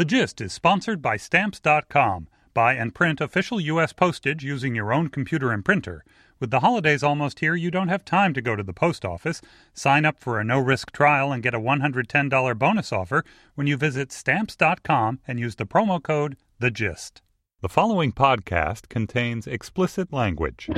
The Gist is sponsored by Stamps.com. Buy and print official U.S. postage using your own computer and printer. With the holidays almost here, you don't have time to go to the post office. Sign up for a no risk trial and get a $110 bonus offer when you visit Stamps.com and use the promo code The Gist. The following podcast contains explicit language.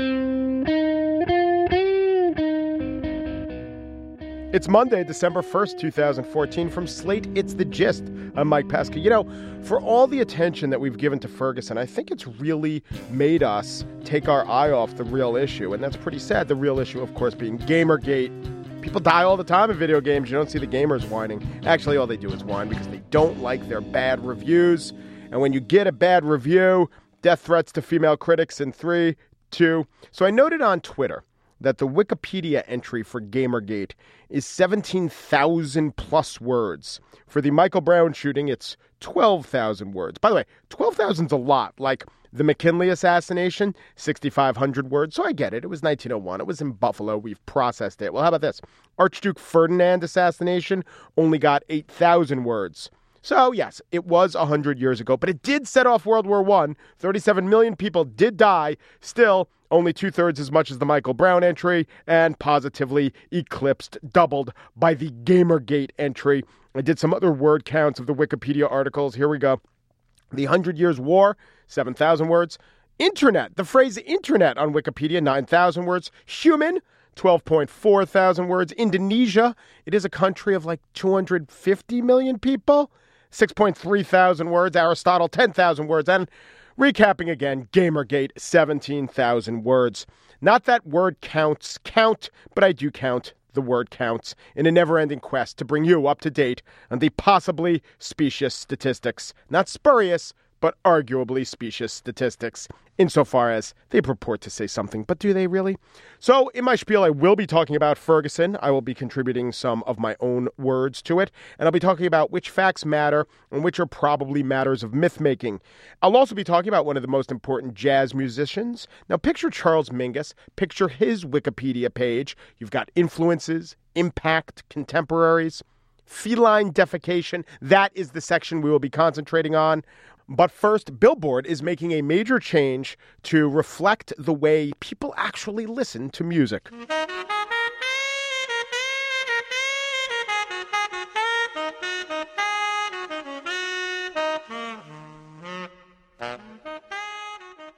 It's Monday, December 1st, 2014. From Slate, it's The Gist. I'm Mike Pesca. You know, for all the attention that we've given to Ferguson, I think it's really made us take our eye off the real issue. And that's pretty sad. The real issue, of course, being Gamergate. People die all the time in video games. You don't see the gamers whining. Actually, all they do is whine because they don't like their bad reviews. And when you get a bad review, death threats to female critics in three, two. So I noted on Twitter that the Wikipedia entry for Gamergate is 17,000 plus words. For the Michael Brown shooting, it's 12,000 words. By the way, 12,000 is a lot. Like the McKinley assassination, 6,500 words. So I get it. It was 1901. It was in Buffalo. We've processed it. Well, how about this? Archduke Ferdinand assassination only got 8,000 words. So, yes, it was 100 years ago, but it did set off World War I. 37 million people did die. Still, only two thirds as much as the Michael Brown entry, and positively eclipsed, doubled by the Gamergate entry. I did some other word counts of the Wikipedia articles. Here we go. The Hundred Years' War, 7,000 words. Internet, the phrase internet on Wikipedia, 9,000 words. Human, 12.4 thousand words. Indonesia, it is a country of like 250 million people. 6.3 thousand words. Aristotle, 10,000 words. And recapping again, Gamergate, 17,000 words. Not that word counts count, but I do count the word counts in a never ending quest to bring you up to date on the possibly specious statistics. Not spurious, but arguably specious statistics, insofar as they purport to say something, but do they really? So, in my spiel, I will be talking about Ferguson. I will be contributing some of my own words to it, and I'll be talking about which facts matter and which are probably matters of myth making. I'll also be talking about one of the most important jazz musicians. Now, picture Charles Mingus, picture his Wikipedia page. You've got influences, impact, contemporaries. Feline defecation, that is the section we will be concentrating on. But first, Billboard is making a major change to reflect the way people actually listen to music.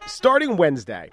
Starting Wednesday,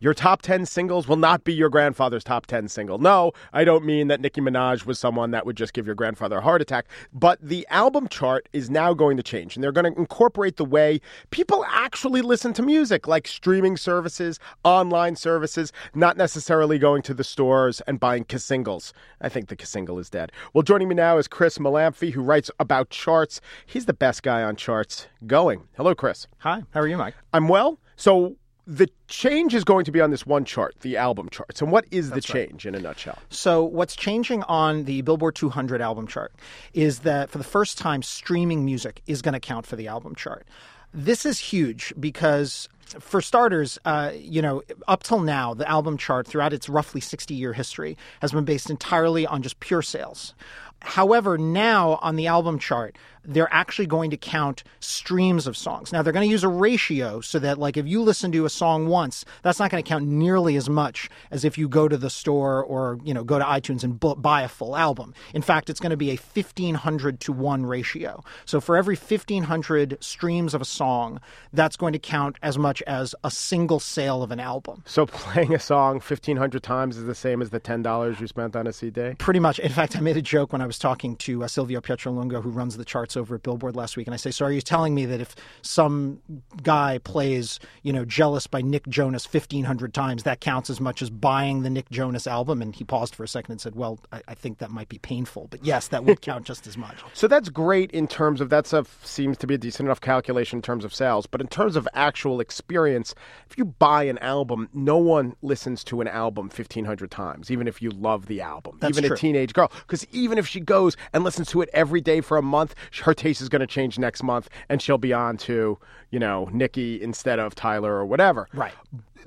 your top 10 singles will not be your grandfather's top 10 single. No, I don't mean that Nicki Minaj was someone that would just give your grandfather a heart attack, but the album chart is now going to change and they're going to incorporate the way people actually listen to music, like streaming services, online services, not necessarily going to the stores and buying singles. I think the single is dead. Well, joining me now is Chris Molanphy, who writes about charts. He's the best guy on charts going. Hello, Chris. Hi, how are you, Mike? I'm well. So the change is going to be on this one chart, the album charts. And what is That's the right. change in a nutshell? So, what's changing on the Billboard 200 album chart is that for the first time, streaming music is going to count for the album chart. This is huge because for starters, uh, you know, up till now, the album chart throughout its roughly 60 year history has been based entirely on just pure sales. However, now on the album chart, they're actually going to count streams of songs. Now they're going to use a ratio so that like if you listen to a song once, that's not going to count nearly as much as if you go to the store or, you know, go to iTunes and buy a full album. In fact, it's going to be a 1500 to 1 ratio. So for every 1500 streams of a song, that's going to count as much as a single sale of an album. So playing a song 1500 times is the same as the $10 you spent on a CD? Pretty much. In fact, I made a joke when I was talking to uh, Silvio Pietroluongo, who runs the charts over at Billboard last week, and I say, "So are you telling me that if some guy plays, you know, "Jealous" by Nick Jonas fifteen hundred times, that counts as much as buying the Nick Jonas album?" And he paused for a second and said, "Well, I, I think that might be painful, but yes, that would count just as much." So that's great in terms of that's a seems to be a decent enough calculation in terms of sales, but in terms of actual experience, if you buy an album, no one listens to an album 1500 times, even if you love the album. That's even true. a teenage girl, because even if she goes and listens to it every day for a month, her taste is going to change next month and she'll be on to, you know, Nikki instead of Tyler or whatever. Right.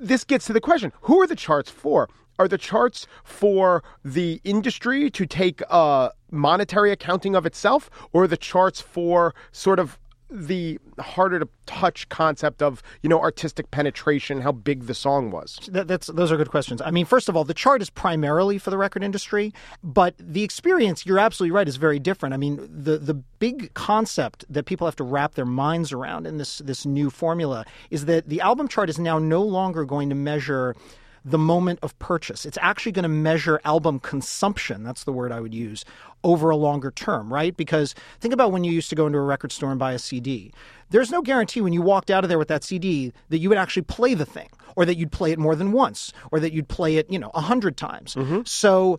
This gets to the question, who are the charts for? Are the charts for the industry to take a monetary accounting of itself, or are the charts for sort of the harder to touch concept of you know artistic penetration, how big the song was? That, that's those are good questions. I mean, first of all, the chart is primarily for the record industry, but the experience, you're absolutely right, is very different. I mean, the the big concept that people have to wrap their minds around in this this new formula is that the album chart is now no longer going to measure the moment of purchase. It's actually going to measure album consumption. That's the word I would use over a longer term, right? Because think about when you used to go into a record store and buy a CD. There's no guarantee when you walked out of there with that CD that you would actually play the thing or that you'd play it more than once or that you'd play it, you know, a hundred times. Mm-hmm. So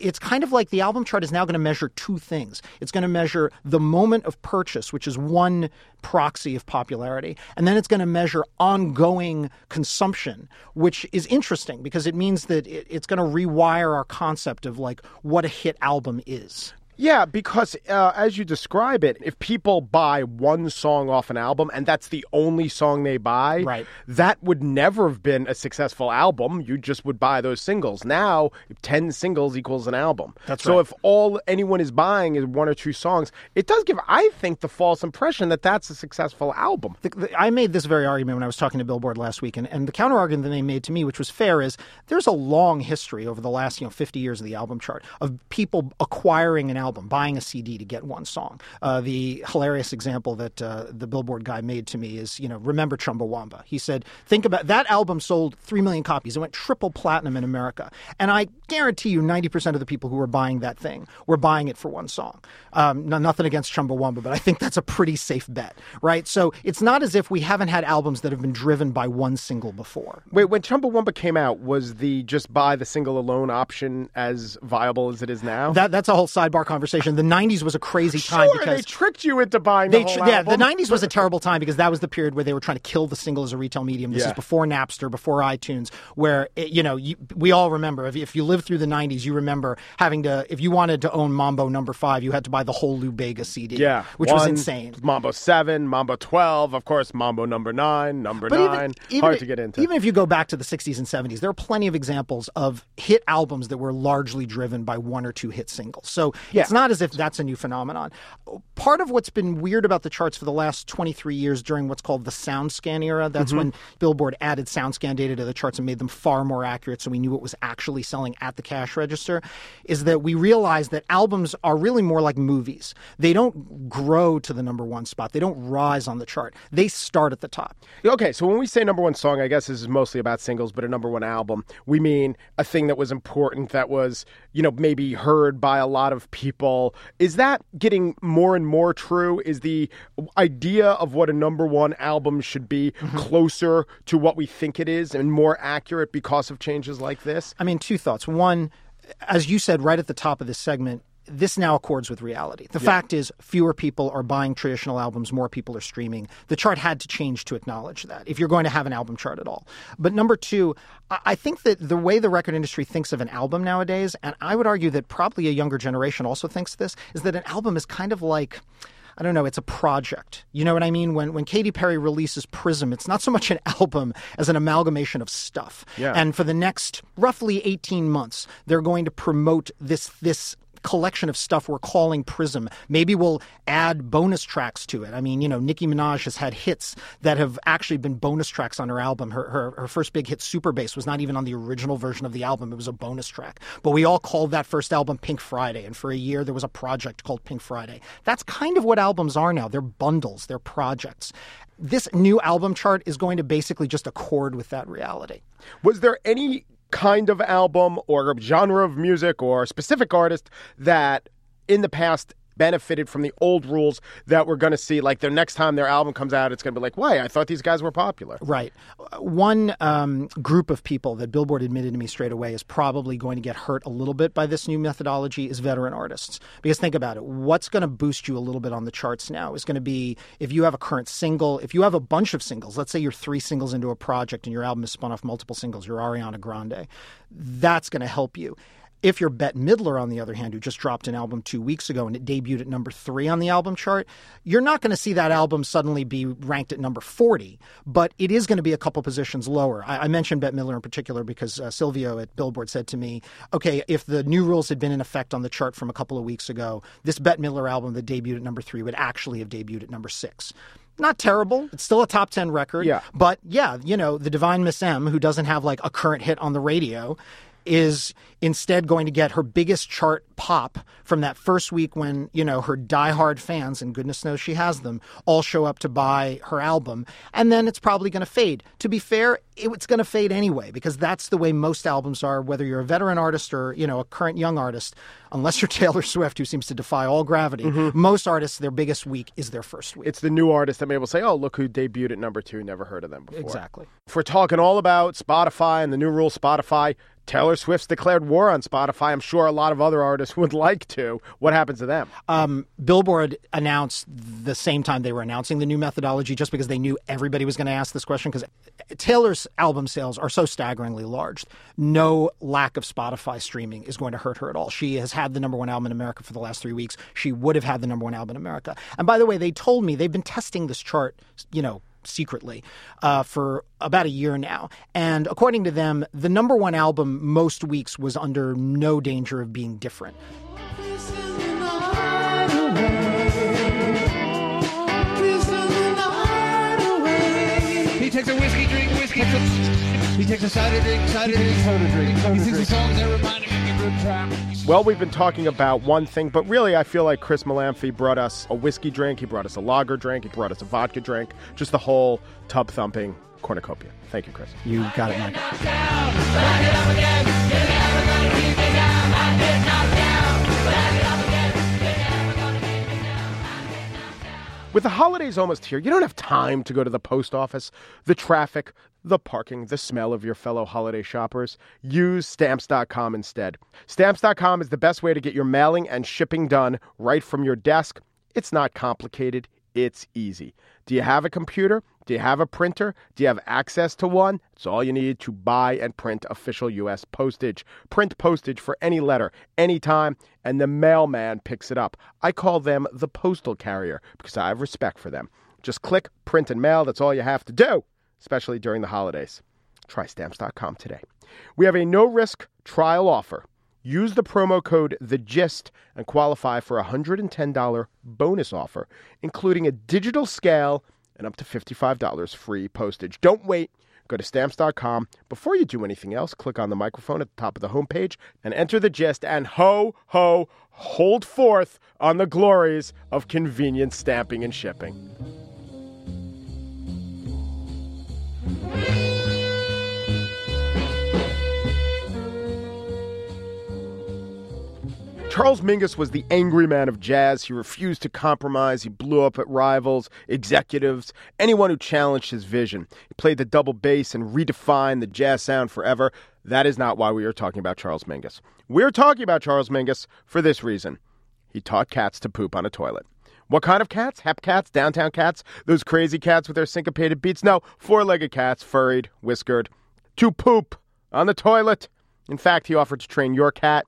it's kind of like the album chart is now going to measure two things. It's going to measure the moment of purchase, which is one proxy of popularity, and then it's going to measure ongoing consumption, which is interesting because it means that it's going to rewire our concept of like what a hit album is. Yeah, because uh, as you describe it, if people buy one song off an album and that's the only song they buy, right. that would never have been a successful album. You just would buy those singles. Now, 10 singles equals an album. That's so right. if all anyone is buying is one or two songs, it does give, I think, the false impression that that's a successful album. The, the, I made this very argument when I was talking to Billboard last week, and, and the counter argument that they made to me, which was fair, is there's a long history over the last you know 50 years of the album chart of people acquiring an album album, buying a CD to get one song. Uh, the hilarious example that uh, the Billboard guy made to me is, you know, remember Chumbawamba. He said, think about that album sold 3 million copies. It went triple platinum in America. And I guarantee you 90% of the people who were buying that thing were buying it for one song. Um, nothing against Chumbawamba, but I think that's a pretty safe bet, right? So it's not as if we haven't had albums that have been driven by one single before. Wait, when Chumbawamba came out, was the just buy the single alone option as viable as it is now? That, that's a whole sidebar conversation. The '90s was a crazy time sure, because they tricked you into buying the they, whole yeah, the '90s was a terrible time because that was the period where they were trying to kill the single as a retail medium. This Yeah. is before Napster, before iTunes, where it, you know you, we all remember. If, if you lived through the '90s, you remember having to if you wanted to own Mambo Number Five, you had to buy the whole Lou Bega CD, Yeah, which was insane. Mambo seven, Mambo twelve, of course, Mambo number nine, number But nine. even, hard to get into. Even if you go back to the 60s and 70s, there are plenty of examples of hit albums that were largely driven by one or two hit singles. So it's not as if that's a new phenomenon. Part of what's been weird about the charts for the last 23 years during what's called the SoundScan era, that's Mm-hmm. when Billboard added SoundScan data to the charts and made them far more accurate so we knew what was actually selling at the cash register, is that we realized that albums are really more like movies. They don't grow to the number one spot, they don't rise on the chart, they start at the top. Okay, so when we say number one song, I guess this is mostly about singles, but a number one album, we mean a thing that was important, that was, you know, maybe heard by a lot of people. Is that getting more and more true? Is the idea of what a number one album should be mm-hmm. closer to what we think it is and more accurate because of changes like this? I mean, two thoughts. One, as you said right at the top of this segment, this now accords with reality. The fact is, fewer people are buying traditional albums, more people are streaming. The chart had to change to acknowledge that if you're going to have an album chart at all. But number two, I I think that the way the record industry thinks of an album nowadays, and I would argue that probably a younger generation also thinks this, is that an album is kind of like. I don't know, it's a project. You know what I mean? When when Katy Perry releases Prism, it's not so much an album as an amalgamation of stuff. Yeah. And for the next roughly 18 months, they're going to promote this this collection of stuff we're calling Prism. Maybe we'll add bonus tracks to it. I mean, you know, Nicki Minaj has had hits that have actually been bonus tracks on her album. Her her, her first big hit, Super Bass, was not even on the original version of the album. It was a bonus track. But we all called that first album Pink Friday, and for a year there was a project called Pink Friday. That's kind of what albums are now. They're bundles, they're projects. This new album chart is going to basically just accord with that reality. Was there any kind of album or genre of music or specific artist that in the past benefited from the old rules that we're going to see like their next time their album comes out it's going to be like why i thought these guys were popular Right. One um, group of people that Billboard admitted to me straight away is probably going to get hurt a little bit by this new methodology is veteran artists. Because think about it. What's going to boost you a little bit on the charts now is going to be if you have a current single, if you have a bunch of singles, let's say you're three singles into a project and your album is spun off multiple singles, you're Ariana Grande, that's going to help you. If you're Bette Midler, on the other hand, who just dropped an album two weeks ago and it debuted at number three on the album chart, you're not going to see that album suddenly be ranked at number 40, but it is going to be a couple positions lower. I, I mentioned Bette Midler in particular because uh, Silvio at Billboard said to me, okay, if the new rules had been in effect on the chart from a couple of weeks ago, this Bette Midler album that debuted at number three would actually have debuted at number six not terrible. It's still a top 10 record. Yeah. But yeah, you know, the Divine Miss M, who doesn't have like a current hit on the radio, is instead going to get her biggest chart pop from that first week when, you know, her diehard fans, and goodness knows she has them, all show up to buy her album. And then it's probably going to fade. To be fair, it's going to fade anyway, because that's the way most albums are, whether you're a veteran artist or, you know, a current young artist. Unless you're Taylor Swift, who seems to defy all gravity, mm-hmm. most artists, their biggest week is their first week. It's the new artist that maybe will say, oh, look who debuted at number two, never heard of them before. Exactly. If we're talking all about Spotify and the new rule Spotify, Taylor Swift's declared war on Spotify. I'm sure a lot of other artists would like to. What happens to them? Um, Billboard announced the same time they were announcing the new methodology just because they knew everybody was going to ask this question because Taylor's album sales are so staggeringly large. No lack of Spotify streaming is going to hurt her at all. She has had the number one album in America for the last three weeks. She would have had the number one album in America. And by the way, they told me they've been testing this chart, you know, secretly uh, for about a year now. And according to them, the number one album most weeks was under no danger of being different. He takes a whiskey drink, whiskey. He takes a cider drink, cider drink, soda drink. He sings the songs that remind him well, we've been talking about one thing, but really, I feel like Chris Molanphy brought us a whiskey drink, he brought us a lager drink, he brought us a vodka drink, just the whole tub thumping cornucopia. Thank you, Chris. You got it, Mike. With the holidays almost here, you don't have time to go to the post office, the traffic, the parking, the smell of your fellow holiday shoppers. Use stamps.com instead. Stamps.com is the best way to get your mailing and shipping done right from your desk. It's not complicated, it's easy. Do you have a computer? Do you have a printer? Do you have access to one? It's all you need to buy and print official U.S. postage. Print postage for any letter, anytime, and the mailman picks it up. I call them the postal carrier because I have respect for them. Just click, print, and mail. That's all you have to do, especially during the holidays. Try stamps.com today. We have a no risk trial offer. Use the promo code The Gist and qualify for a $110 bonus offer, including a digital scale and up to $55 free postage. Don't wait. Go to stamps.com. Before you do anything else, click on the microphone at the top of the homepage and enter the gist and ho, ho, hold forth on the glories of convenient stamping and shipping. Charles Mingus was the angry man of jazz. He refused to compromise. He blew up at rivals, executives, anyone who challenged his vision. He played the double bass and redefined the jazz sound forever. That is not why we are talking about Charles Mingus. We're talking about Charles Mingus for this reason. He taught cats to poop on a toilet. What kind of cats? Hep cats? Downtown cats? Those crazy cats with their syncopated beats? No, four legged cats, furried, whiskered. To poop on the toilet. In fact, he offered to train your cat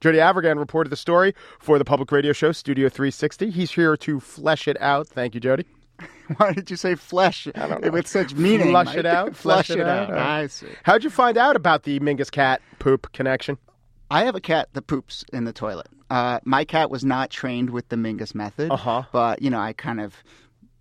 Jody Avirgan reported the story for the public radio show Studio 360. He's here to flesh it out. Thank you, Jody. Why did you say flesh I don't know. with such meaning? Flush it out. flush, flesh it out. out. I see. How'd you find out about the Mingus cat poop connection? I have a cat that poops in the toilet. Uh, my cat was not trained with the Mingus method, Uh-huh. but you know, I kind of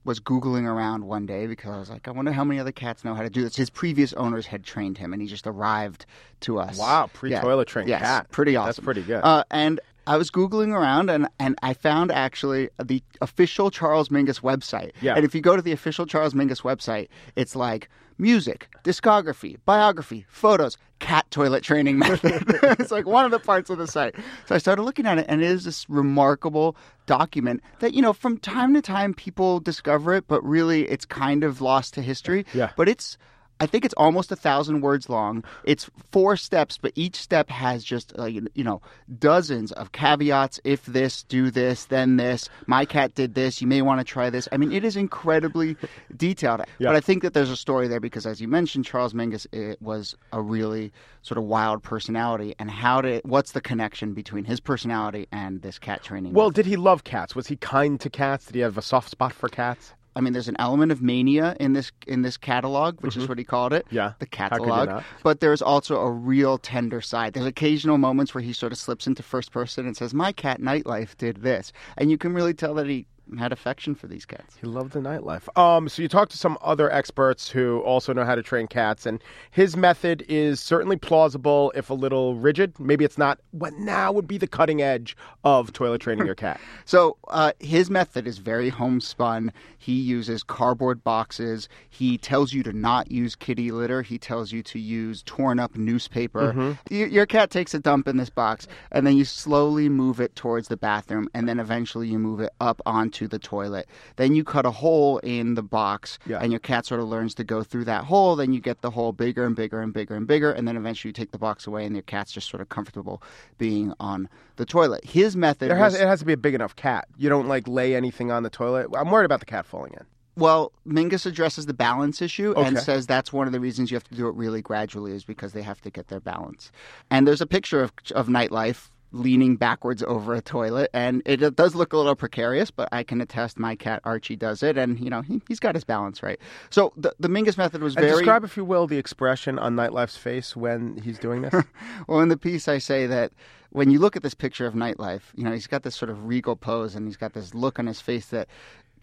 was googling around one day because I was like, I wonder how many other cats know how to do this. His previous owners had trained him, and he just arrived to us. Wow, pre-toilet trained yes, cat. pretty awesome. That's pretty good. Uh, and I was googling around, and and I found actually the official Charles Mingus website. Yeah. And if you go to the official Charles Mingus website, it's like music, discography, biography, photos, cat toilet training method. it's like one of the parts of the site. So I started looking at it, and it is this remarkable document that, you know, from time to time people discover it, but really it's kind of lost to history. Yeah. But it's I think it's almost a thousand words long. It's four steps, but each step has just uh, you you know dozens of caveats. If this, do this, then this. My cat did this. You may want to try this. I mean, it is incredibly detailed. Yeah. But I think that there's a story there because, as you mentioned, Charles Mingus it was a really sort of wild personality. And how did what's the connection between his personality and this cat training? Well, method? did he love cats? Was he kind to cats? Did he have a soft spot for cats? I mean, there's an element of mania in this in this catalog, which is what he called it. Mm-hmm. Yeah. the How could you catalog. But there's also a real tender side. There's occasional moments where he sort of slips into first person and says, "My cat Nightlife did this," and you can really tell that he had affection for these cats. He loved the nightlife. Um, so you talked to some other experts who also know how to train cats, and his method is certainly plausible, if a little rigid. Maybe it's not what now would be the cutting edge of toilet training your cat. So uh, his method is very homespun. He uses cardboard boxes. He tells you to not use kitty litter. He tells you to use torn up newspaper. Y- your cat takes a dump in this box, and then you slowly move it towards the bathroom, and then eventually you move it up onto the toilet. Then you cut a hole in the box, Yeah. and your cat sort of learns to go through that hole. Then you get the hole bigger and bigger and bigger and bigger, and then eventually you take the box away, and your cat's just sort of comfortable being on the toilet. His method There has was- it has to be a big enough cat. You don't like lay anything on the toilet. I'm worried about the cat falling in. Well, Mingus addresses the balance issue and says that's one of the reasons you have to do it really gradually is because they have to get their balance. And there's a picture of of nightlife leaning backwards over a toilet, and it does look a little precarious, but I can attest my cat Archie does it, and you know he, he's got his balance right. So the the Mingus method was And very describe, if you will, the expression on Nightlife's face when he's doing this. well, in the piece, I say that when you look at this picture of nightlife, you know, he's got this sort of regal pose and he's got this look on his face that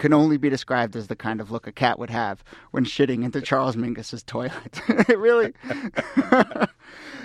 can only be described as the kind of look a cat would have when shitting into Charles Mingus's toilet. it really.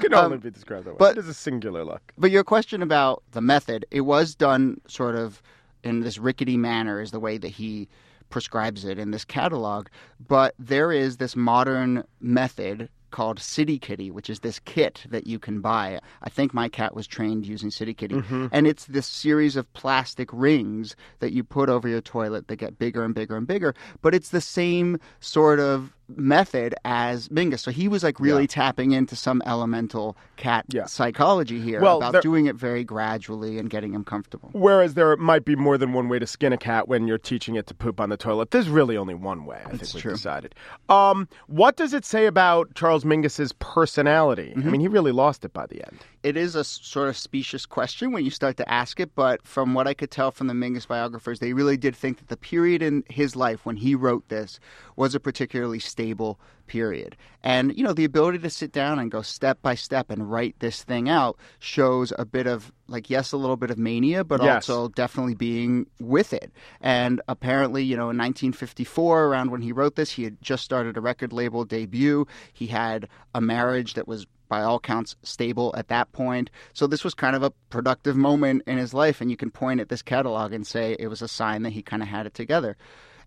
Can only be described that way. Um, but- it is a singular look. But your question about the method, it was done sort of in this rickety manner, is the way that he prescribes it in this catalog. But there is this modern method called City Kitty, which is this kit that you can buy. I think my cat was trained using City Kitty. And it's this series of plastic rings that you put over your toilet that get bigger and bigger and bigger. But it's the same sort of method as Mingus. So he was like really Yeah. tapping into some elemental cat Yeah. psychology here Well, about there- doing it very gradually and getting him comfortable. Whereas there might be more than one way to skin a cat when you're teaching it to poop on the toilet. There's really only one way. I think we've decided. Um, what does it say about Charles Mingus's personality? Mm-hmm. I mean, he really lost it by the end. It is a sort of specious question when you start to ask it, but from what I could tell from the Mingus biographers, they really did think that the period in his life when he wrote this was a particularly stable period. And, you know, the ability to sit down and go step by step and write this thing out shows a bit of, like, yes, a little bit of mania, but Yes. also definitely being with it. And apparently, you know, in 1954, around when he wrote this, he had just started a record label debut. He had a marriage that was by all counts stable at that point. So this was kind of a productive moment in his life and you can point at this catalog and say it was a sign that he kind of had it together.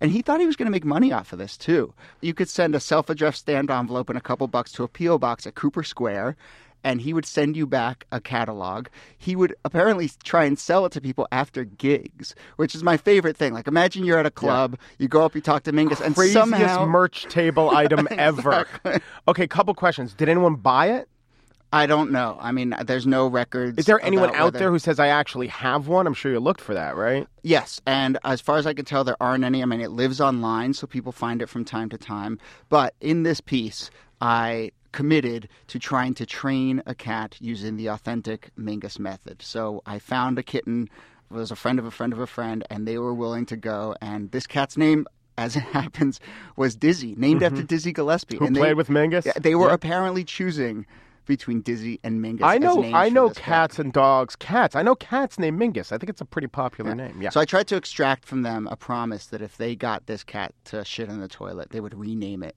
And he thought he was going to make money off of this too. You could send a self-addressed stamped envelope and a couple bucks to a PO box at Cooper Square and he would send you back a catalog. He would apparently try and sell it to people after gigs, which is my favorite thing. Like imagine you're at a club, you go up, you talk to Mingus, and Craziest somehow merch table item ever. Okay, couple questions. Did anyone buy it? I don't know. I mean, there's no records. Is there anyone out whether- there who says I actually have one? I'm sure you looked for that, right? Yes, and as far as I can tell, there aren't any. I mean, it lives online, so people find it from time to time. But in this piece, I committed to trying to train a cat using the authentic Mingus method. So I found a kitten, it was a friend of a friend of a friend, and they were willing to go. And this cat's name, as it happens, was Dizzy, named after Dizzy Gillespie. Mm-hmm. Who and played they, with Mingus? Yeah, they were Yeah. apparently choosing between Dizzy and Mingus. I as know names I know cats and dogs. Cats. I know cats named Mingus. I think it's a pretty popular name. Yeah. So I tried to extract from them a promise that if they got this cat to shit in the toilet, they would rename it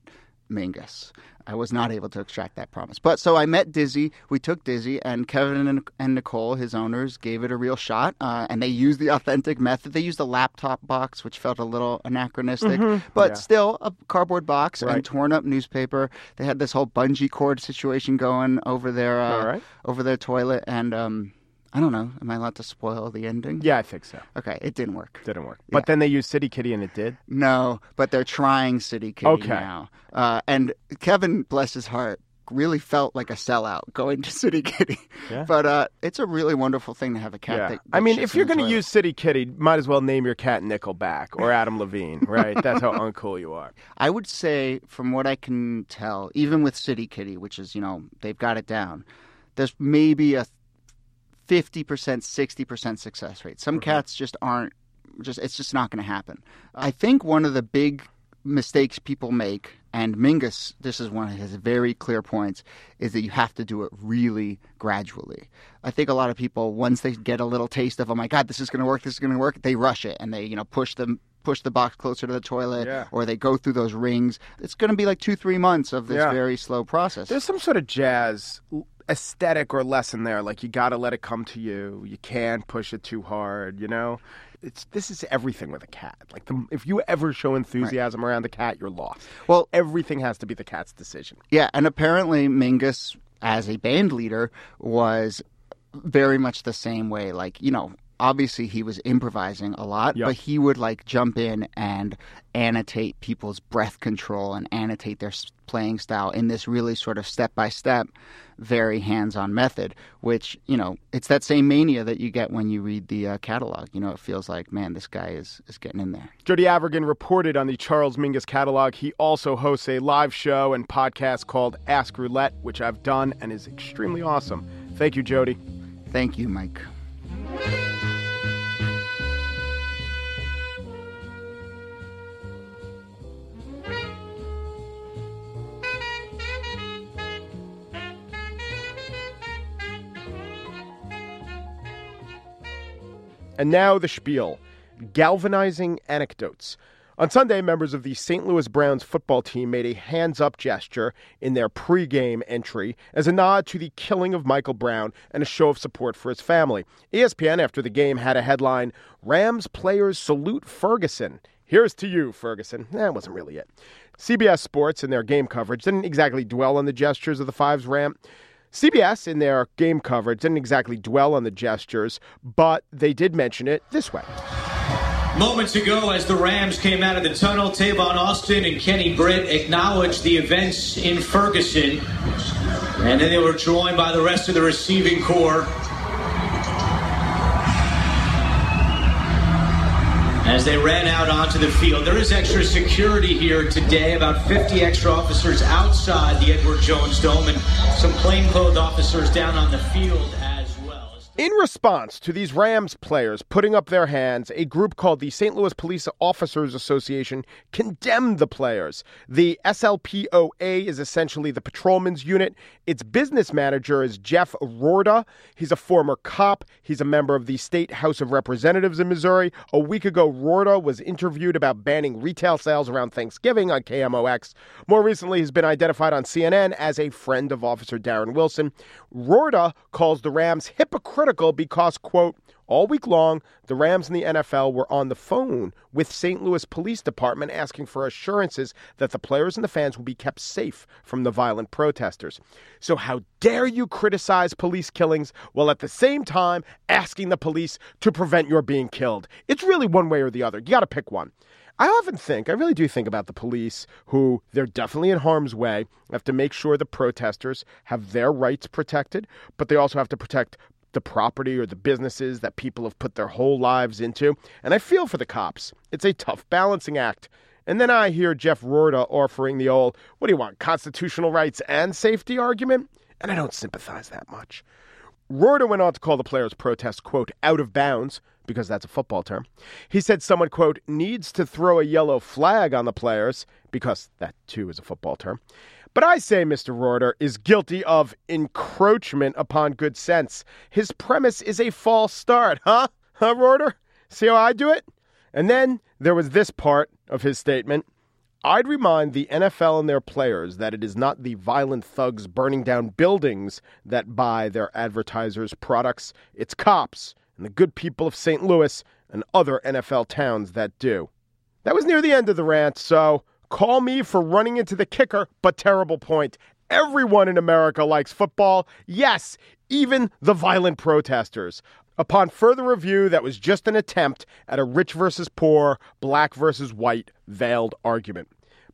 Mingus. I was not able to extract that promise. But so I met Dizzy. We took Dizzy, and Kevin and, and Nicole, his owners, gave it a real shot. Uh, and they used the authentic method. They used a laptop box, which felt a little anachronistic, but Yeah. still a cardboard box Right. and torn up newspaper. They had this whole bungee cord situation going over their uh, right. over their toilet, and um, I don't know. Am I allowed to spoil the ending? Yeah, I think so. Okay, it didn't work. Didn't work. But then they used City Kitty and it did. No, but they're trying City Kitty Okay. now. Uh, and Kevin, bless his heart, really felt like a sellout going to City Kitty. Yeah. But uh, it's a really wonderful thing to have a cat. Yeah. That, I mean, if you're going to use City Kitty, might as well name your cat Nickelback or Adam Levine, right? That's how uncool you are. I would say, from what I can tell, even with City Kitty, which is, you know, they've got it down, there's maybe a 50%, 60% success rate. Some mm-hmm. cats just aren't, just it's just not going to happen. I think one of the big mistakes people make, and Mingus, this is one of his very clear points, is that you have to do it really gradually. I think a lot of people, once they get a little taste of, oh my God, this is going to work, this is going to work, they rush it and they, you know, push them. Push the box closer to the toilet, Yeah. or they go through those rings. It's going to be like two, three months of this Yeah. very slow process. There's some sort of jazz aesthetic or lesson there. Like you got to let it come to you. You can't push it too hard. You know, it's this is everything with a cat. Like the, if you ever show enthusiasm around the cat, you're lost. Well- everything has to be the cat's decision. Yeah, and apparently Mingus, as a band leader, was very much the same way. Like, you know, obviously he was improvising a lot, Yep. but he would like jump in and annotate people's breath control and annotate their playing style in this really sort of step by step, very hands on method, which, you know, it's that same mania that you get when you read the uh, catalog. You know, it feels like, man, this guy is, is getting in there. Jody Avirgan reported on the Charles Mingus catalog. He also hosts a live show and podcast called Ask Roulette, which I've done and is extremely awesome. Thank you, Jody. Thank you, Mike. And now the spiel galvanizing anecdotes. On Sunday, members of the St. Louis Browns football team made a hands up gesture in their pregame entry as a nod to the killing of Michael Brown and a show of support for his family. ESPN, after the game, had a headline Rams players salute Ferguson. Here's to you, Ferguson. That wasn't really it. CBS Sports, in their game coverage, didn't exactly dwell on the gestures of the Fives ramp. CBS, in their game coverage, didn't exactly dwell on the gestures, but they did mention it this way. Moments ago, as the Rams came out of the tunnel, Tavon Austin and Kenny Britt acknowledged the events in Ferguson. And then they were joined by the rest of the receiving corps. As they ran out onto the field, there is extra security here today. About 50 extra officers outside the Edward Jones Dome and some plainclothes officers down on the field. In response to these Rams players putting up their hands, a group called the St. Louis Police Officers Association condemned the players. The SLPOA is essentially the patrolman's unit. Its business manager is Jeff Roorda. He's a former cop. He's a member of the State House of Representatives in Missouri. A week ago, Roorda was interviewed about banning retail sales around Thanksgiving on KMOX. More recently, he's been identified on CNN as a friend of Officer Darren Wilson. Roorda calls the Rams hypocritical because, quote, all week long, the Rams and the NFL were on the phone with St. Louis Police Department asking for assurances that the players and the fans will be kept safe from the violent protesters. So, how dare you criticize police killings while at the same time asking the police to prevent your being killed? It's really one way or the other. You got to pick one. I often think, I really do think about the police who they're definitely in harm's way, have to make sure the protesters have their rights protected, but they also have to protect the property or the businesses that people have put their whole lives into. And I feel for the cops. It's a tough balancing act. And then I hear Jeff Roorda offering the old, what do you want, constitutional rights and safety argument? And I don't sympathize that much. Roorda went on to call the players' protest, quote, out of bounds, because that's a football term. He said someone, quote, needs to throw a yellow flag on the players, because that too is a football term. But I say Mr. Rorder is guilty of encroachment upon good sense. His premise is a false start, huh? Huh, Rorder? See how I do it? And then there was this part of his statement. I'd remind the NFL and their players that it is not the violent thugs burning down buildings that buy their advertisers' products. It's cops and the good people of St. Louis and other NFL towns that do. That was near the end of the rant, so call me for running into the kicker, but terrible point. Everyone in America likes football. Yes, even the violent protesters. Upon further review, that was just an attempt at a rich versus poor, black versus white veiled argument.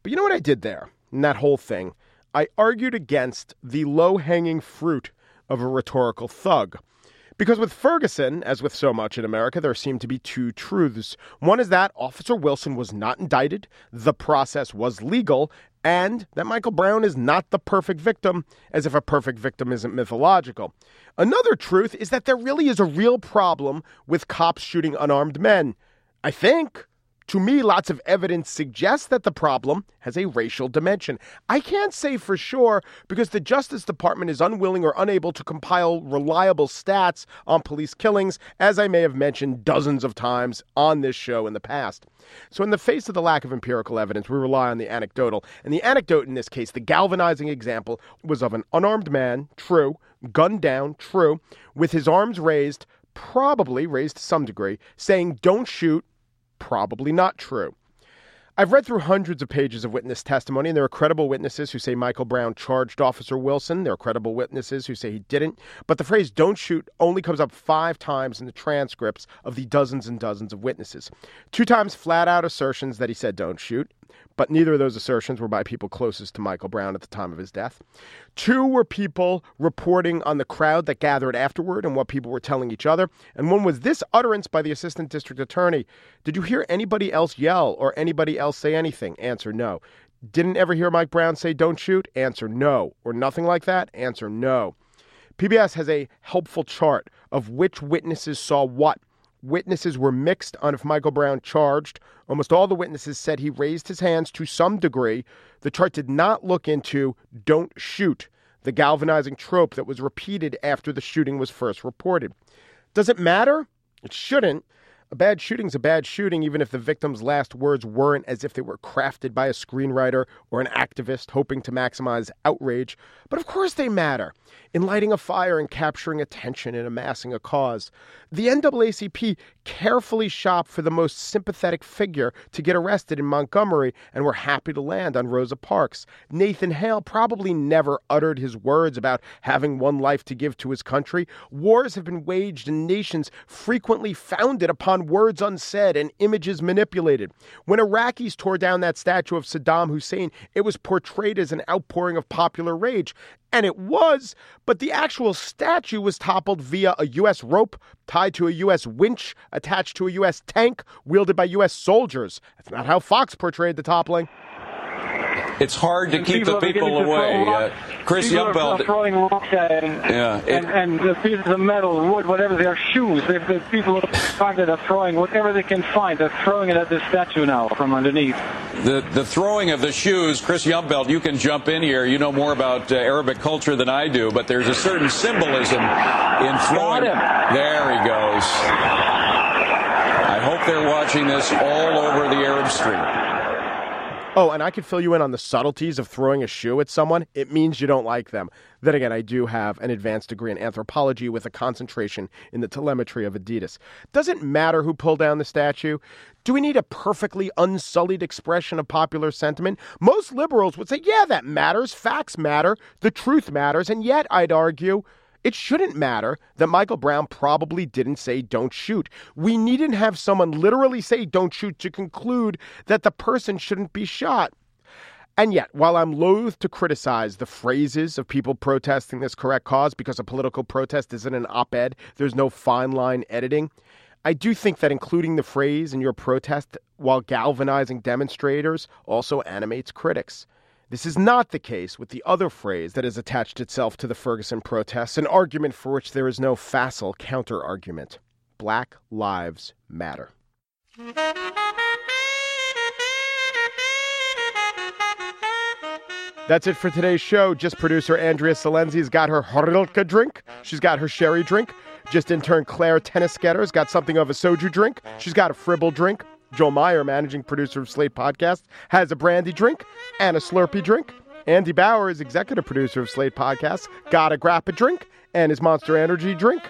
But you know what I did there in that whole thing? I argued against the low hanging fruit of a rhetorical thug. Because with Ferguson, as with so much in America, there seem to be two truths. One is that Officer Wilson was not indicted, the process was legal, and that Michael Brown is not the perfect victim, as if a perfect victim isn't mythological. Another truth is that there really is a real problem with cops shooting unarmed men. I think. To me, lots of evidence suggests that the problem has a racial dimension. I can't say for sure because the Justice Department is unwilling or unable to compile reliable stats on police killings, as I may have mentioned dozens of times on this show in the past. So, in the face of the lack of empirical evidence, we rely on the anecdotal. And the anecdote in this case, the galvanizing example, was of an unarmed man, true, gunned down, true, with his arms raised, probably raised to some degree, saying, Don't shoot probably not true. I've read through hundreds of pages of witness testimony, and there are credible witnesses who say Michael Brown charged Officer Wilson. There are credible witnesses who say he didn't. But the phrase don't shoot only comes up five times in the transcripts of the dozens and dozens of witnesses. Two times flat out assertions that he said don't shoot, but neither of those assertions were by people closest to Michael Brown at the time of his death. Two were people reporting on the crowd that gathered afterward and what people were telling each other. And one was this utterance by the assistant district attorney Did you hear anybody else yell or anybody else say anything? Answer no. Didn't ever hear Mike Brown say don't shoot? Answer no. Or nothing like that? Answer no. PBS has a helpful chart of which witnesses saw what Witnesses were mixed on if Michael Brown charged. Almost all the witnesses said he raised his hands to some degree. The chart did not look into don't shoot, the galvanizing trope that was repeated after the shooting was first reported. Does it matter? It shouldn't. A bad shooting's a bad shooting, even if the victim's last words weren't as if they were crafted by a screenwriter or an activist hoping to maximize outrage. But of course they matter in lighting a fire and capturing attention and amassing a cause. The NAACP carefully shopped for the most sympathetic figure to get arrested in Montgomery and were happy to land on Rosa Parks. Nathan Hale probably never uttered his words about having one life to give to his country. Wars have been waged in nations frequently founded upon words unsaid and images manipulated. When Iraqis tore down that statue of Saddam Hussein, it was portrayed as an outpouring of popular rage. And it was, but the actual statue was toppled via a U.S. rope tied to a U.S. winch attached to a U.S. tank wielded by U.S. soldiers. That's not how Fox portrayed the toppling. It's hard to keep the people people are beginning to away. Uh. Chris People are throwing rocks at and, Yeah, it- and, and the pieces of metal, wood, whatever, their shoes. If the people are targeted are throwing whatever they can find, they're throwing it at the statue now from underneath. The the throwing of the shoes, Chris Yumbelt, you can jump in here. You know more about uh, Arabic culture than I do, but there's a certain symbolism in throwing. There he goes. I hope they're watching this all over the Arab Street. Oh, and I could fill you in on the subtleties of throwing a shoe at someone. It means you don't like them. Then again, I do have an advanced degree in anthropology with a concentration in the telemetry of Adidas. Doesn't matter who pulled down the statue. Do we need a perfectly unsullied expression of popular sentiment? Most liberals would say, yeah, that matters. Facts matter. The truth matters. And yet, I'd argue, it shouldn't matter that Michael Brown probably didn't say don't shoot. We needn't have someone literally say don't shoot to conclude that the person shouldn't be shot. And yet, while I'm loath to criticize the phrases of people protesting this correct cause because a political protest isn't an op ed, there's no fine line editing, I do think that including the phrase in your protest while galvanizing demonstrators also animates critics. This is not the case with the other phrase that has attached itself to the Ferguson protests, an argument for which there is no facile counter argument. Black Lives Matter. That's it for today's show. Just producer Andrea Silenzi's got her Horilka drink. She's got her sherry drink. Just intern Claire Tennisgetter's got something of a soju drink. She's got a fribble drink. Joel Meyer, managing producer of Slate Podcast, has a brandy drink and a Slurpee drink. Andy Bauer is executive producer of Slate Podcast, got a grappa drink and his Monster Energy drink.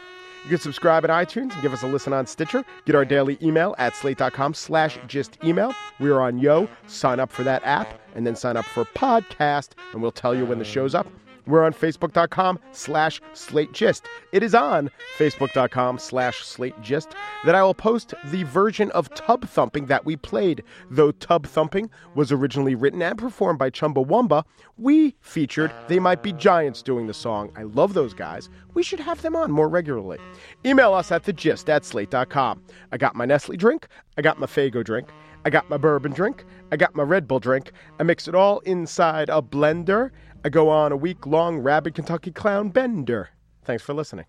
You can subscribe at iTunes and give us a listen on Stitcher. Get our daily email at slate.com slash just email. We are on Yo. Sign up for that app and then sign up for podcast and we'll tell you when the show's up. We're on Facebook.com slash Slate Gist. It is on Facebook.com slash Slate Gist that I will post the version of Tub Thumping that we played. Though Tub Thumping was originally written and performed by Chumbawamba, we featured They Might Be Giants doing the song. I love those guys. We should have them on more regularly. Email us at thegist at slate.com. I got my Nestle drink. I got my Fago drink. I got my bourbon drink. I got my Red Bull drink. I mix it all inside a blender. I go on a week long rabid Kentucky clown bender. Thanks for listening.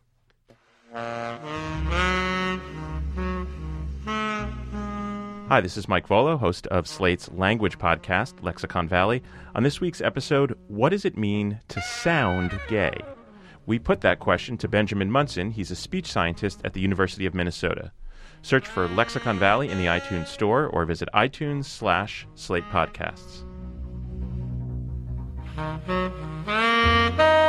Hi, this is Mike Vuolo, host of Slate's language podcast, Lexicon Valley. On this week's episode, what does it mean to sound gay? We put that question to Benjamin Munson. He's a speech scientist at the University of Minnesota. Search for Lexicon Valley in the iTunes Store or visit iTunes slash Slate Podcasts. Mm-hmm.